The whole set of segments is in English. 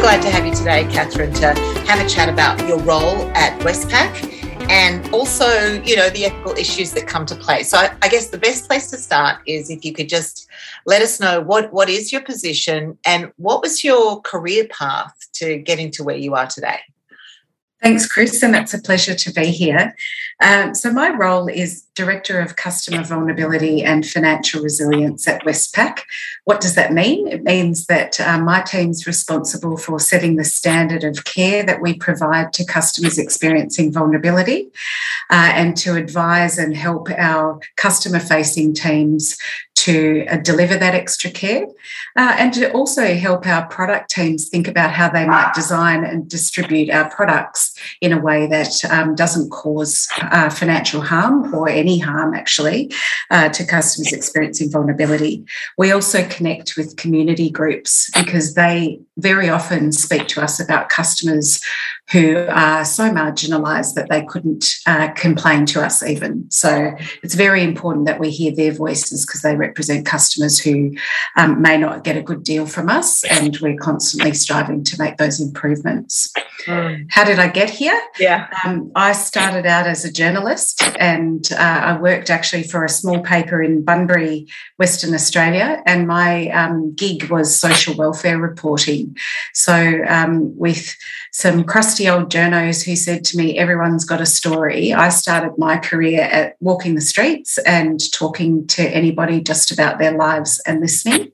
glad to have you today, Catherine, to have a chat about your role at Westpac and also, you know, the ethical issues that come to play. So I, I, guess the best place to start is if you could just let us know what, what is your position and what was your career path to get into where you are today? Thanks, Chris, and it's a pleasure to be here. Um, so, my role is Director of Customer Vulnerability and Financial Resilience at Westpac. What does that mean? It means that uh, my team's responsible for setting the standard of care that we provide to customers experiencing vulnerability uh, and to advise and help our customer facing teams to uh, deliver that extra care uh, and to also help our product teams think about how they might design and distribute our products in a way that um, doesn't cause uh, financial harm or any harm actually uh, to customers experiencing vulnerability. We also connect with community groups because they very often speak to us about customers who are so marginalised that they couldn't uh, complain to us even. So it's very important that we hear their voices because they represent customers who um, may not get a good deal from us, and we're constantly striving to make those improvements. Mm. How did I get here? Yeah, um, I started out as a journalist, and uh, I worked actually for a small paper in Bunbury, Western Australia, and my um, gig was social welfare reporting. So um, with some crusty old journos who said to me, Everyone's got a story. I started my career at walking the streets and talking to anybody just about their lives and listening.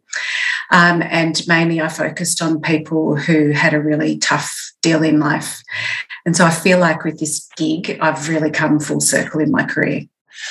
Um, and mainly I focused on people who had a really tough deal in life. And so I feel like with this gig, I've really come full circle in my career.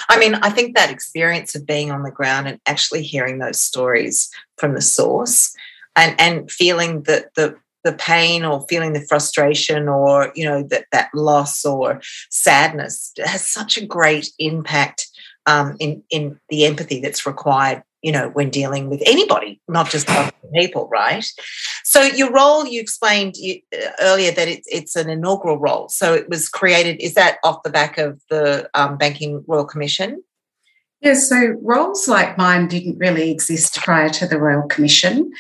I mean, I think that experience of being on the ground and actually hearing those stories from the source and, and feeling that the the pain or feeling the frustration or you know that that loss or sadness has such a great impact um, in in the empathy that's required you know when dealing with anybody not just people right? So your role you explained uh, earlier that it's it's an inaugural role. So it was created is that off the back of the um, banking royal commission yeah, so roles like mine didn't really exist prior to the Royal Commission.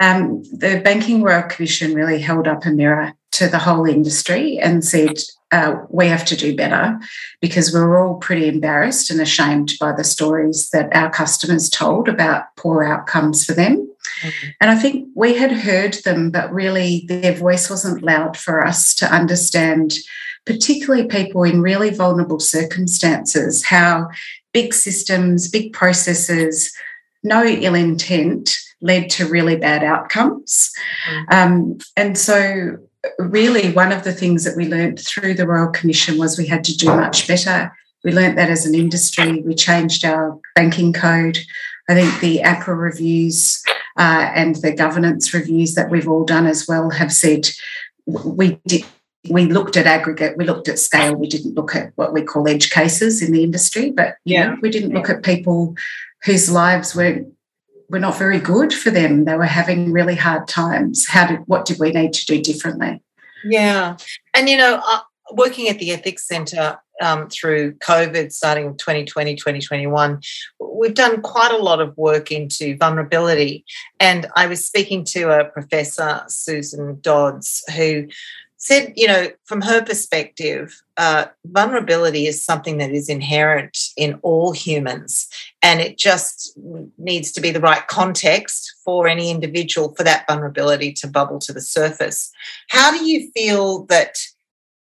Um, the Banking Royal Commission really held up a mirror to the whole industry and said, uh, we have to do better because we we're all pretty embarrassed and ashamed by the stories that our customers told about poor outcomes for them. Mm-hmm. And I think we had heard them, but really their voice wasn't loud for us to understand, particularly people in really vulnerable circumstances, how big systems, big processes, no ill intent led to really bad outcomes. Mm. Um, and so, really, one of the things that we learned through the Royal Commission was we had to do much better. We learned that as an industry. We changed our banking code. I think the APRA reviews uh, and the governance reviews that we've all done as well have said we did we looked at aggregate, we looked at scale, we didn't look at what we call edge cases in the industry, but yeah, know, we didn't look at people whose lives were were not very good for them. They were having really hard times. How did what did we need to do differently? Yeah, and you know, uh, working at the Ethics Centre um, through COVID, starting 2020, 2021, we've done quite a lot of work into vulnerability. And I was speaking to a professor, Susan Dodds, who said, you know, from her perspective, uh, vulnerability is something that is inherent in all humans, and it just needs to be the right context for any individual for that vulnerability to bubble to the surface. How do you feel that?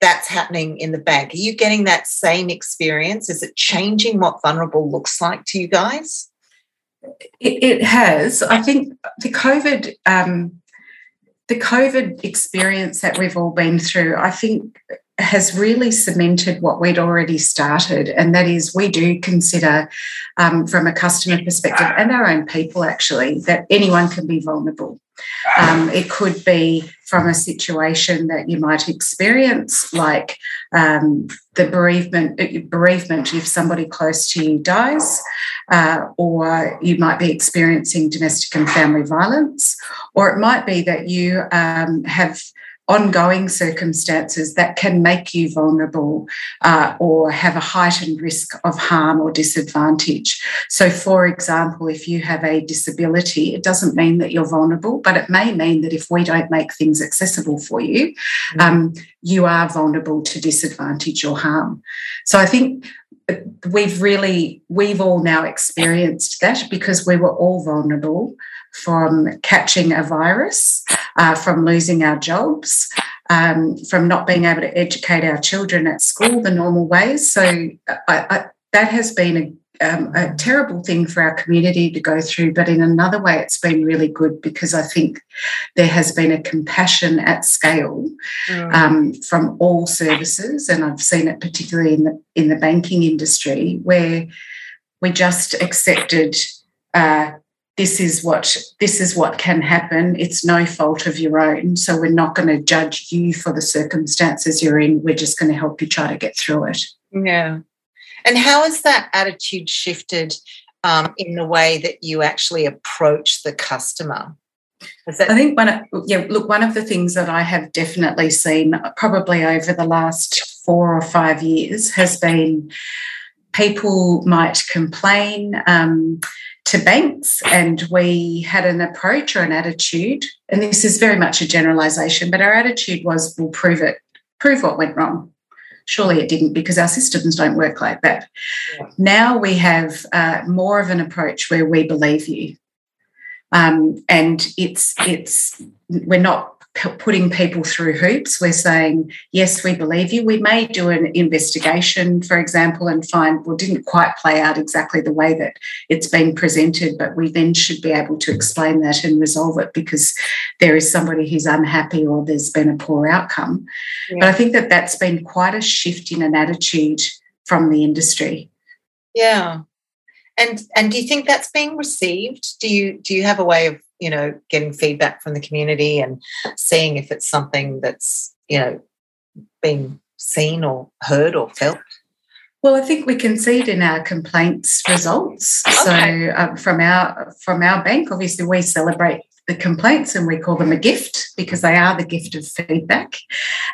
That's happening in the bank. Are you getting that same experience? Is it changing what vulnerable looks like to you guys? It, it has. I think the COVID um, the COVID experience that we've all been through, I think, has really cemented what we'd already started. And that is, we do consider, um, from a customer perspective and our own people actually, that anyone can be vulnerable. Um, it could be from a situation that you might experience, like um, the bereavement, uh, bereavement if somebody close to you dies, uh, or you might be experiencing domestic and family violence, or it might be that you um, have ongoing circumstances that can make you vulnerable uh, or have a heightened risk of harm or disadvantage. So, for example, if you have a disability, it doesn't mean that you're vulnerable, but it may mean that if we don't make things accessible for you, mm. um, you are vulnerable to disadvantage or harm. So, I think we've really we've all now experienced that because we were all vulnerable from catching a virus, uh, from losing our jobs, um, from not being able to educate our children at school the normal ways. So I, I, that has been a um, a terrible thing for our community to go through, but in another way, it's been really good because I think there has been a compassion at scale mm. um, from all services, and I've seen it particularly in the in the banking industry where we just accepted uh, this is what this is what can happen. It's no fault of your own. So we're not going to judge you for the circumstances you're in. We're just going to help you try to get through it. Yeah. And how has that attitude shifted um, in the way that you actually approach the customer? That- I think one of, yeah, look, one of the things that I have definitely seen probably over the last four or five years has been people might complain um, to banks, and we had an approach or an attitude, and this is very much a generalization, but our attitude was we'll prove it, prove what went wrong. Surely it didn't because our systems don't work like that. Yeah. Now we have uh, more of an approach where we believe you. Um, and it's it's we're not putting people through hoops. We're saying, yes, we believe you. We may do an investigation, for example, and find, well, didn't quite play out exactly the way that it's been presented, but we then should be able to explain that and resolve it because there is somebody who's unhappy or there's been a poor outcome. Yeah. But I think that that's been quite a shift in an attitude from the industry. Yeah. And and do you think that's being received? Do you do you have a way of you know getting feedback from the community and seeing if it's something that's you know being seen or heard or felt well, I think we can see it in our complaints results. Okay. So um, from our from our bank, obviously we celebrate the complaints and we call them a gift because they are the gift of feedback.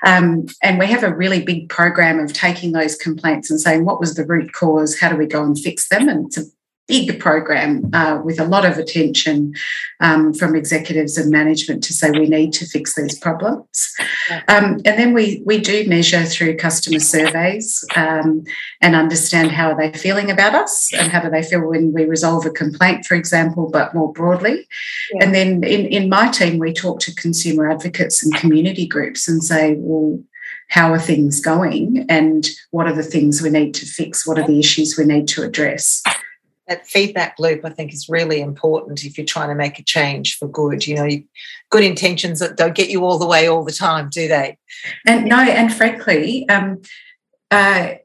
Um, and we have a really big program of taking those complaints and saying what was the root cause, how do we go and fix them, and it's a big program uh, with a lot of attention um, from executives and management to say we need to fix these problems. Um, and then we, we do measure through customer surveys um, and understand how are they feeling about us and how do they feel when we resolve a complaint, for example, but more broadly. Yeah. And then in, in my team, we talk to consumer advocates and community groups and say, well, how are things going and what are the things we need to fix? What are the issues we need to address? That feedback loop, I think, is really important if you're trying to make a change for good. You know, good intentions that don't get you all the way all the time, do they? And no, and frankly, um, uh,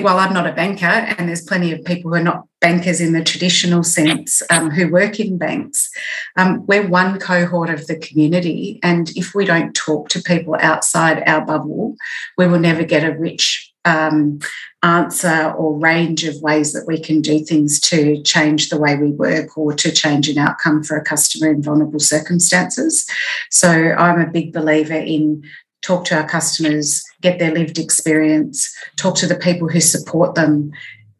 well, I'm not a banker, and there's plenty of people who are not bankers in the traditional sense um, who work in banks. Um, we're one cohort of the community, and if we don't talk to people outside our bubble, we will never get a rich um, answer or range of ways that we can do things to change the way we work or to change an outcome for a customer in vulnerable circumstances. So I'm a big believer in talk to our customers, get their lived experience, talk to the people who support them,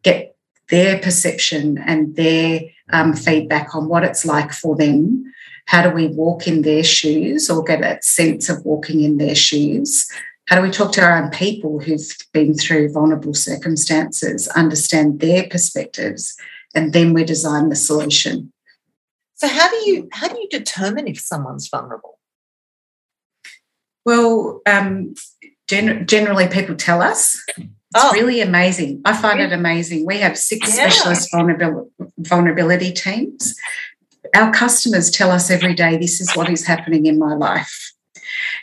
get their perception and their um, feedback on what it's like for them. How do we walk in their shoes or get a sense of walking in their shoes? How do we talk to our own people who've been through vulnerable circumstances, understand their perspectives, and then we design the solution? So how do you how do you determine if someone's vulnerable? Well, um, gen- generally people tell us. It's oh. really amazing. I find it amazing. We have six yeah. specialist vulnerability, vulnerability teams. Our customers tell us every day, this is what is happening in my life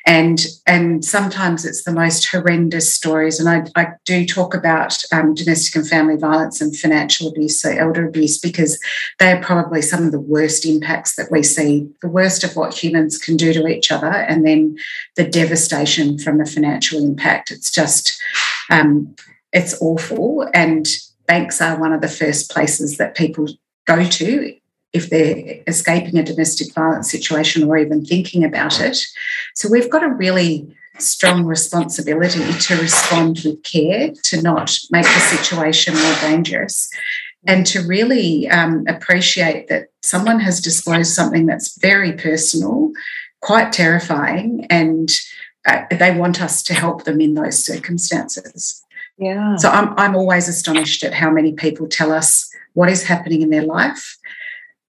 and and sometimes it's the most horrendous stories. And I, I do talk about um, domestic and family violence and financial abuse, so elder abuse, because they are probably some of the worst impacts that we see, the worst of what humans can do to each other, and then the devastation from the financial impact. It's just um, it's awful, and banks are one of the first places that people go to if they're escaping a domestic violence situation or even thinking about it. So we've got a really strong responsibility to respond with care, to not make the situation more dangerous, and to really um, appreciate that someone has disclosed something that's very personal, quite terrifying, and uh, they want us to help them in those circumstances. Yeah. So I'm, I'm always astonished at how many people tell us what is happening in their life.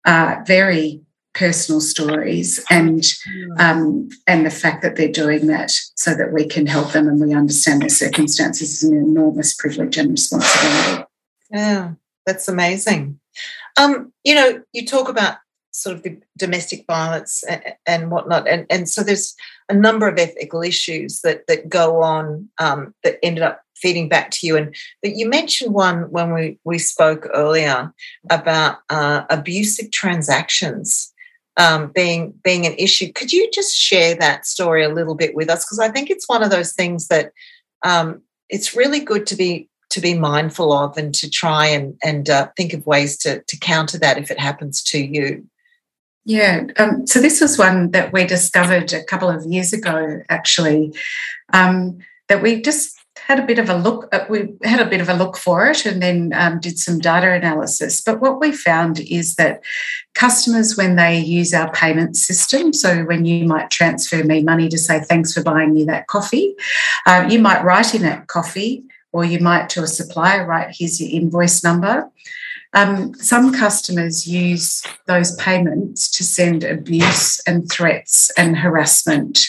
Uh, very personal stories and um, and the fact that they're doing that so that we can help them and we understand their circumstances is an enormous privilege and responsibility. Yeah, that's amazing. Um, you know, you talk about sort of the domestic violence and, and whatnot, and, and so there's a number of ethical issues that that go on um, that ended up feeding back to you. And but you mentioned one when we we spoke earlier about uh, abusive transactions um, being being an issue. Could you just share that story a little bit with us? Because I think it's one of those things that um, it's really good to be to be mindful of and to try and and uh, think of ways to to counter that if it happens to you. Yeah, um, so this was one that we discovered a couple of years ago, actually. Um, that we just had a bit of a look uh, we had a bit of a look for it and then um, did some data analysis but what we found is that customers when they use our payment system so when you might transfer me money to say thanks for buying me that coffee um, you might write in that coffee or you might to a supplier write here's your invoice number um, some customers use those payments to send abuse and threats and harassment,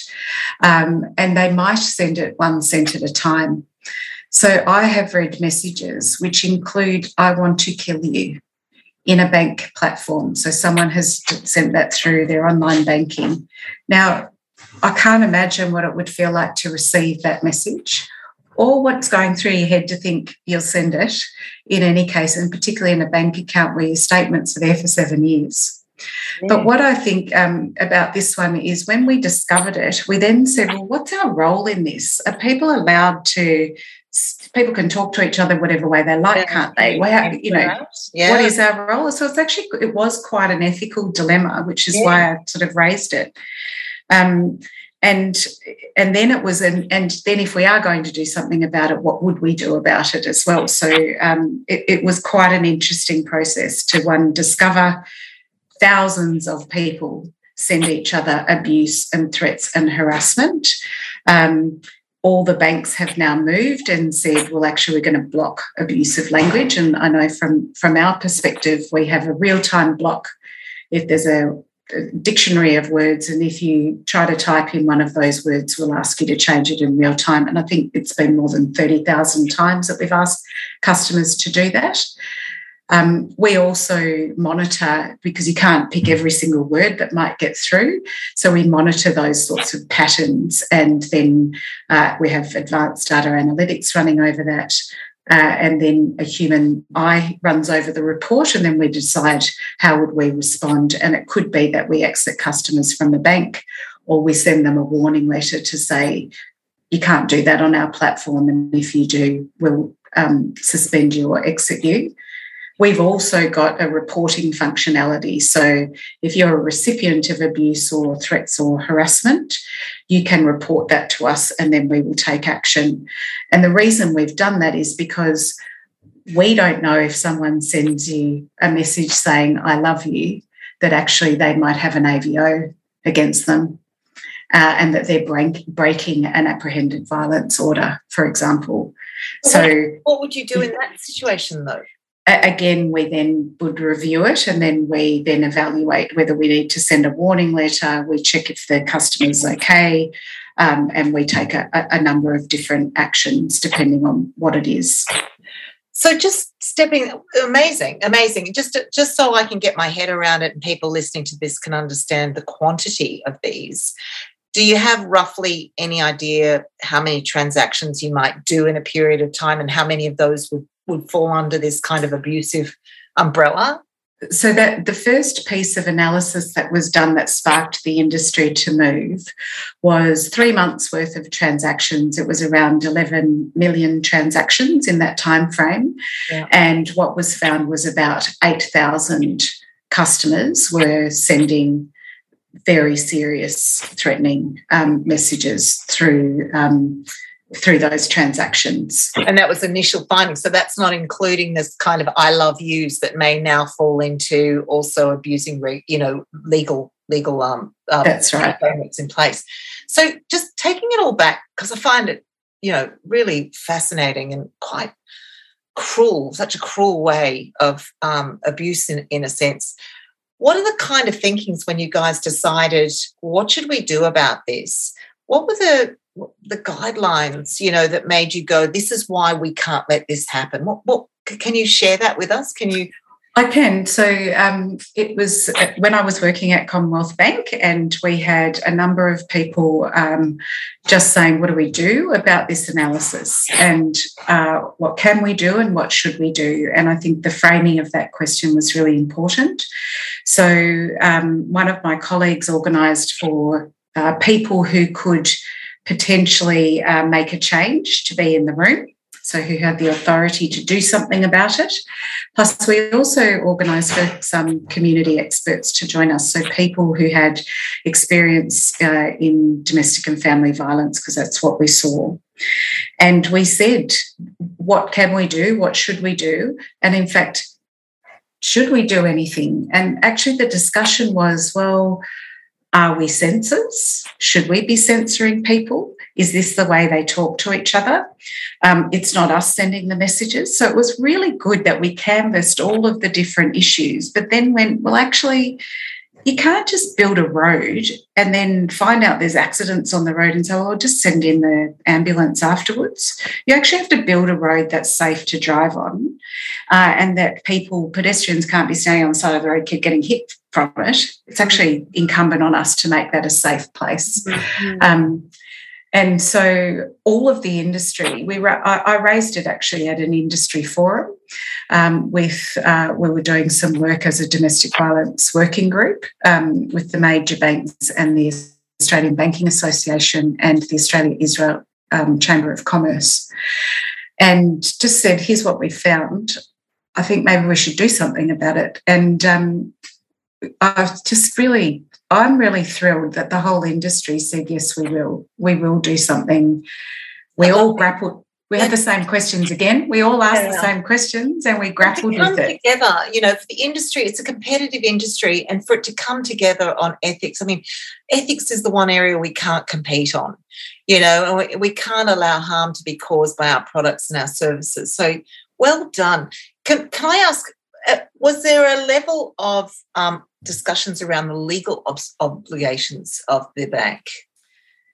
um, and they might send it one cent at a time. So I have read messages which include, I want to kill you in a bank platform. So someone has sent that through their online banking. Now, I can't imagine what it would feel like to receive that message or what's going through your head to think you'll send it in any case, and particularly in a bank account where your statements are there for seven years. Yeah. But what I think um, about this one is when we discovered it, we then said, well, what's our role in this? Are people allowed to? People can talk to each other whatever way they like, yeah. can't they? Well, you know, yeah. what is our role? So it's actually it was quite an ethical dilemma, which is why I sort of raised it. Um, and and then it was an, and then if we are going to do something about it what would we do about it as well? So um, it, it, was quite an interesting process to one discover thousands of people send each other abuse and threats and harassment. Um, all the banks have now moved and said well actually we're going to block abusive language. And i know from from our perspective we have a real-time block. If there's a dictionary of words and if you try to type in one of those words we'll ask you to change it in real time and i think it's been more than 30,000 times that we've asked customers to do that um, we also monitor because you can't pick every single word that might get through. So we monitor those sorts of patterns and then uh, we have advanced data analytics running over that. Uh, and then a human eye runs over the report and then we decide how would we respond. And it could be that we exit customers from the bank or we send them a warning letter to say you can't do that on our platform and if you do we'll um, suspend you or exit you We've also got a reporting functionality. So if you're a recipient of abuse or threats or harassment, you can report that to us and then we will take action. And the reason we've done that is because we don't know if someone sends you a message saying, I love you, that actually they might have an AVO against them. Uh, and that they're break, breaking an apprehended violence order, for example. Well, so, what, what would you do in that situation, though? Again, we then would review it and then we then evaluate whether we need to send a warning letter. We check if the customer's okay, um, and we take a, a, number of different actions depending on what it is. So just stepping, amazing, amazing. Just just so I can get my head around it, and people listening to this can understand the quantity of these. Do you have roughly any idea how many transactions you might do in a period of time, and how many of those would would fall under this kind of abusive umbrella? So that the first piece of analysis that was done that sparked the industry to move was three months worth of transactions. It was around 11 million transactions in that time frame. Yeah. And what was found was about 8,000 customers were sending very serious threatening um, messages through um, through those transactions. And that was initial findings. So that's not including this kind of I love yous that may now fall into also abusing, you know, legal legal um, um that's right frameworks in place. So just taking it all back because I find it, you know, really fascinating and quite cruel, such a cruel way of um, abuse in, in a sense. What are the kind of thinkings when you guys decided what should we do about this? What were the the guidelines, you know, that made you go, this is why we can't let this happen? What, what can you share that with us? Can you I can. So um, it was uh, when I was working at Commonwealth Bank, and we had a number of people um, just saying, "What do we do about this analysis? And uh, what can we do? And what should we do?" And I think the framing of that question was really important. So um, one of my colleagues organised for uh, people who could potentially uh, make a change to be in the room so who had the authority to do something about it. Plus, we also organised for some community experts to join us, so people who had experience uh, in domestic and family violence, because that's what we saw. And we said, what can we do? What should we do? And in fact, should we do anything? And actually, the discussion was, well, are we censors? Should we be censoring people? Is this the way they talk to each other? Um, it's not us sending the messages. So it was really good that we canvassed all of the different issues, but then went, well, actually, you can't just build a road and then find out there's accidents on the road and say, well, I'll just send in the ambulance afterwards. You actually have to build a road that's safe to drive on uh, and that people, pedestrians, can't be standing on the side of the road keep getting hit from it. It's actually incumbent on us to make that a safe place. Mm-hmm. Um, and so all of the industry, we ra- I, I, raised it actually at an industry forum um, with uh, we were doing some work as a domestic violence working group um, with the major banks and the Australian Banking Association and the Australia Israel um, Chamber of Commerce, and just said, "Here's what we found. I think maybe we should do something about it." And um, I've just really I'm really thrilled that the whole industry said, yes, we will. We will do something. We all grappled. We had the same questions again. We all asked yeah. the same questions and we grappled with it. Together, you know, for the industry, it's a competitive industry, and for it to come together on ethics, I mean, ethics is the one area we can't compete on, you know, and we, we can't allow harm to be caused by our products and our services. So, well done. Can, can I ask, uh, was there a level of um, discussions around the legal ob- obligations of the bank?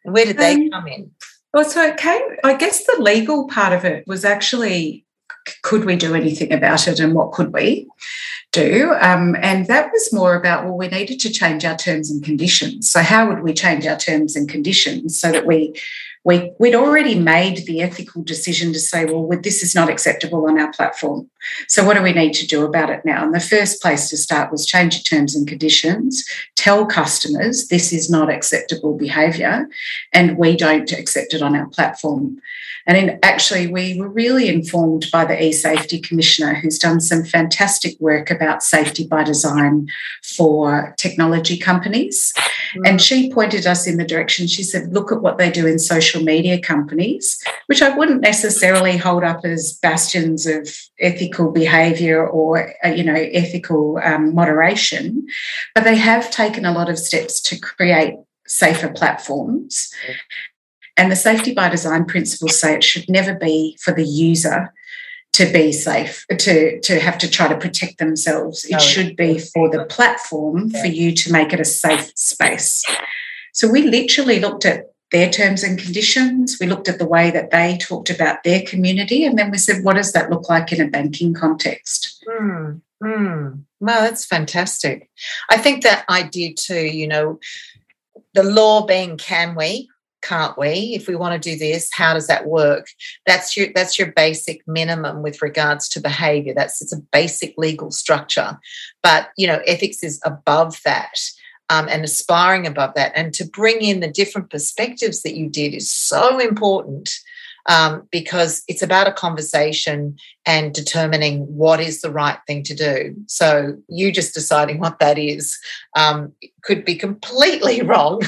And where did they um, come in? Well, so it came, I guess the legal part of it was actually could we do anything about it and what could we do? Um, and that was more about, well, we needed to change our terms and conditions. So, how would we change our terms and conditions so that we we, would already made the ethical decision to say, well, this is not acceptable on our platform. So, what do we need to do about it now? And the first place to start was change your terms and conditions, tell customers this is not acceptable behaviour, and we don't accept it on our platform. And in, actually, we were really informed by the e-safety commissioner, who's done some fantastic work about safety by design for technology companies. Mm. And she pointed us in the direction. She said, "Look at what they do in social media companies, which I wouldn't necessarily hold up as bastions of ethical behaviour or uh, you know ethical um, moderation, but they have taken a lot of steps to create." safer platforms and the safety by design principles say it should never be for the user to be safe, to, to have to try to protect themselves. It no, should be for the platform for you to make it a safe space. So we literally looked at their terms and conditions. We looked at the way that they talked about their community, and then we said, what does that look like in a banking context? Mm, mm. That's fantastic. I think that idea too, you know, the law being can we, can't we if we want to do this how does that work that's your that's your basic minimum with regards to behavior that's it's a basic legal structure but you know ethics is above that um, and aspiring above that. And to bring in the different perspectives that you did is so important um, because it's about a conversation and determining what is the right thing to do. So you just deciding what that is um, could be completely wrong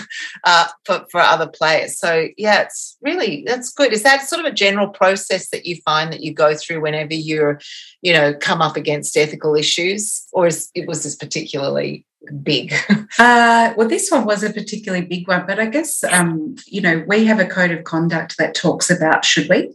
uh, for, for other players. So yeah, it's really that's good. Is that sort of a general process that you find that you go through whenever you're, you know, come up against ethical issues, or is it was this particularly big? uh, well, this one was a particularly big one, but I guess um, you know we have a code of conduct that talks about should we,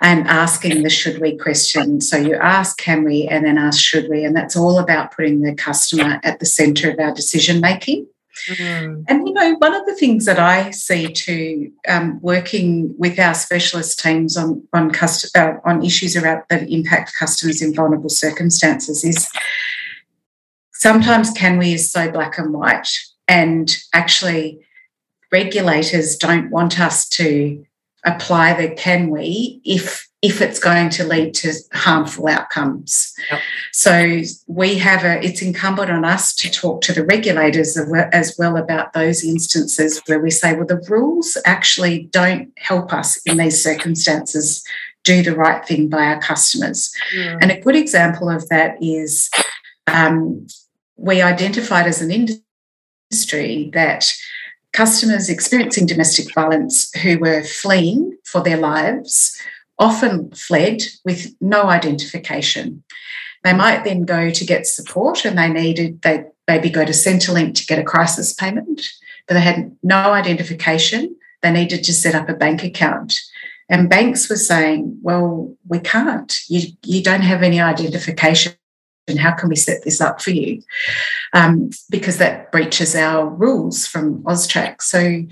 and asking the should we question. And so you ask can we, and then ask should we, and that's all about putting the customer at the centre of our decision making. Mm. And you know, one of the things that I see to um, working with our specialist teams on on, cust- uh, on issues around that impact customers in vulnerable circumstances is sometimes can we is so black and white, and actually regulators don't want us to apply the can we if if it's going to lead to harmful outcomes. Yep. So we have a, it's incumbent on us to talk to the regulators as well about those instances where we say, well, the rules actually don't help us in these circumstances do the right thing by our customers. Yeah. And a good example of that is um, we identified as an industry that customers experiencing domestic violence who were fleeing for their lives often fled with no identification. They might then go to get support and they needed, they maybe go to Centrelink to get a crisis payment, but they had no identification. They needed to set up a bank account. And banks were saying, well, we can't. You, you don't have any identification and how can we set this up for you? Um, because that breaches our rules from AUSTRAC. So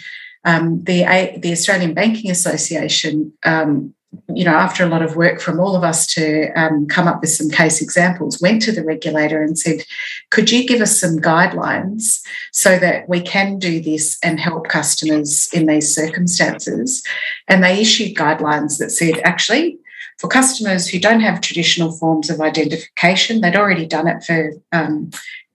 um, the, the Australian Banking Association, um, you know, after a lot of work from all of us to um, come up with some case examples, went to the regulator and said, could you give us some guidelines so that we can do this and help customers in these circumstances? And they issued guidelines that said, actually, for customers who don't have traditional forms of identification, they'd already done it for um,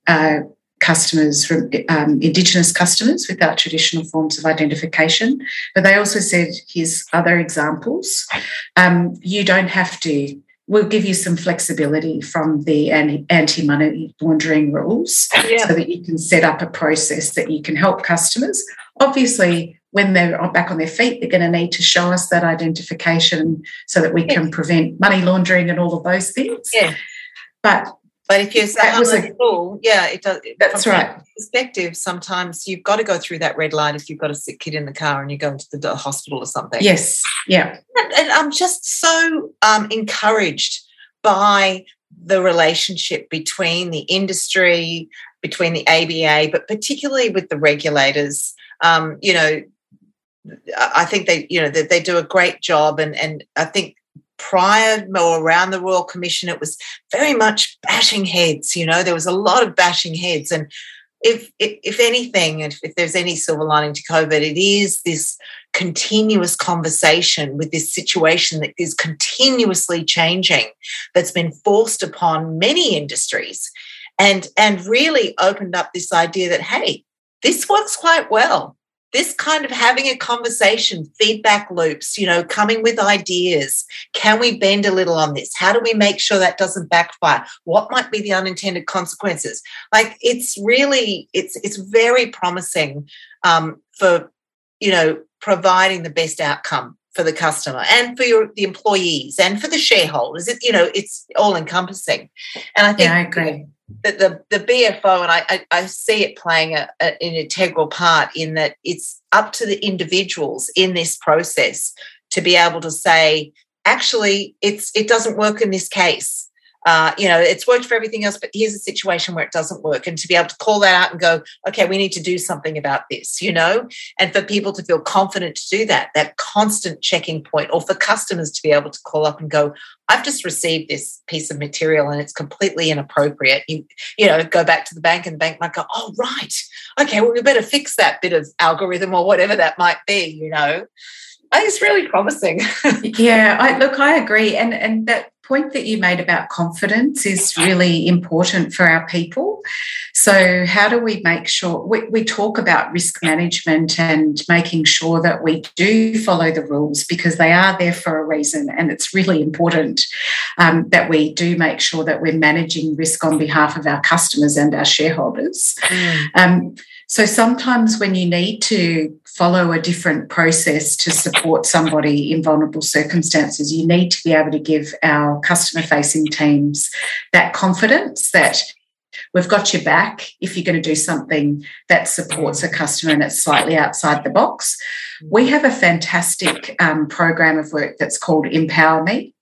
uh, customers from um, Indigenous customers without traditional forms of identification. But they also said, here's other examples. Um, you don't have to. We'll give you some flexibility from the anti money laundering rules yeah. so that you can set up a process that you can help customers. Obviously, when they're back on their feet, they're going to need to show us that identification so that we can prevent money laundering and all of those things. Yeah. But but if you're that was a, school, yeah, it does. That's right. Perspective. Sometimes you've got to go through that red light if you've got a sick kid in the car and you're going to the hospital or something. Yes. Yeah. And, and I'm just so um, encouraged by the relationship between the industry, between the ABA, but particularly with the regulators. Um, you know, I think they, you know, that they do a great job, and and I think prior or around the Royal Commission, it was very much bashing heads. You know, there was a lot of bashing heads, and if if, if anything, if, if there's any silver lining to COVID, it is this continuous conversation with this situation that is continuously changing, that's been forced upon many industries, and and really opened up this idea that hey, this works quite well this kind of having a conversation, feedback loops, you know, coming with ideas. Can we bend a little on this? How do we make sure that doesn't backfire? What might be the unintended consequences? Like it's really, it's it's very promising um, for you know providing the best outcome for the customer and for your the employees and for the shareholders. It, you know, it's all encompassing. And I think yeah, I agree the, the, the BFO, and I, I, I see it playing a, a, an integral part in that it's up to the individuals in this process to be able to say, actually, it's it doesn't work in this case uh, you know, it's worked for everything else, but here's a situation where it doesn't work. And to be able to call that out and go, okay, we need to do something about this, you know, and for people to feel confident to do that, that constant checking point, or for customers to be able to call up and go, I've just received this piece of material and it's completely inappropriate. You, you know, go back to the bank and the bank might go, oh, right. Okay, well, we better fix that bit of algorithm or whatever that might be, you know. I think it's really promising. yeah, I, look, I agree, and and that point that you made about confidence is really important for our people. So, how do we make sure we, we talk about risk management and making sure that we do follow the rules because they are there for a reason, and it's really important um, that we do make sure that we're managing risk on behalf of our customers and our shareholders. Mm. Um, so sometimes when you need to follow a different process to support somebody in vulnerable circumstances, you need to be able to give our customer facing teams that confidence that we've got your back if you're going to do something that supports a customer and it's slightly outside the box. We have a fantastic um, program of work that's called Empower Me.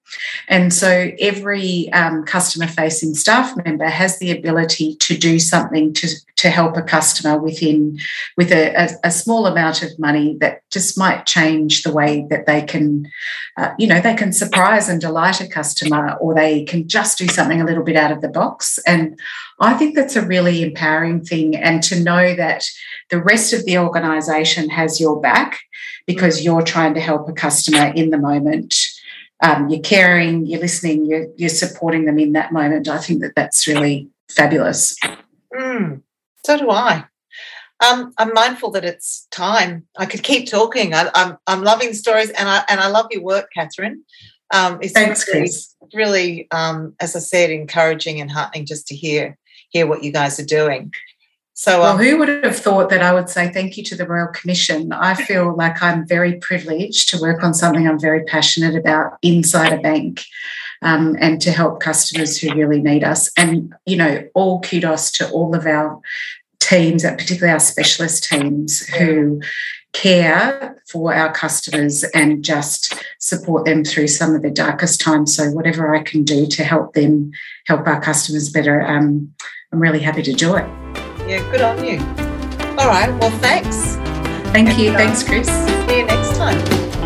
And so every um, customer facing staff member has the ability to do something to, to help a customer within with a, a, a small amount of money that just might change the way that they can, uh, you know, they can surprise and delight a customer or they can just do something a little bit out of the box. And I think that's a really empowering thing. And to know that the rest of the organization has your back because you're trying to help a customer in the moment um, you're caring, you're listening, you're, you're supporting them in that moment. I think that that's really fabulous. Mm, so do I. Um, I'm mindful that it's time. I could keep talking. I, am I'm, I'm loving stories, and I and I love your work, Catherine. Um, it's Thanks, really, Chris. Really, um, as I said, encouraging and heartening just to hear hear what you guys are doing. So, well, um, who would have thought that I would say thank you to the Royal Commission? I feel like I'm very privileged to work on something I'm very passionate about inside a bank um, and to help customers who really need us. And, you know, all kudos to all of our teams, particularly our specialist teams who care for our customers and just support them through some of the darkest times. So, whatever I can do to help them help our customers better, um, I'm really happy to do it. Yeah, good on you. All right. Well, thanks. Thank and, you. Uh, Thanks, Chris. See you next time.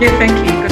Yeah, thank you.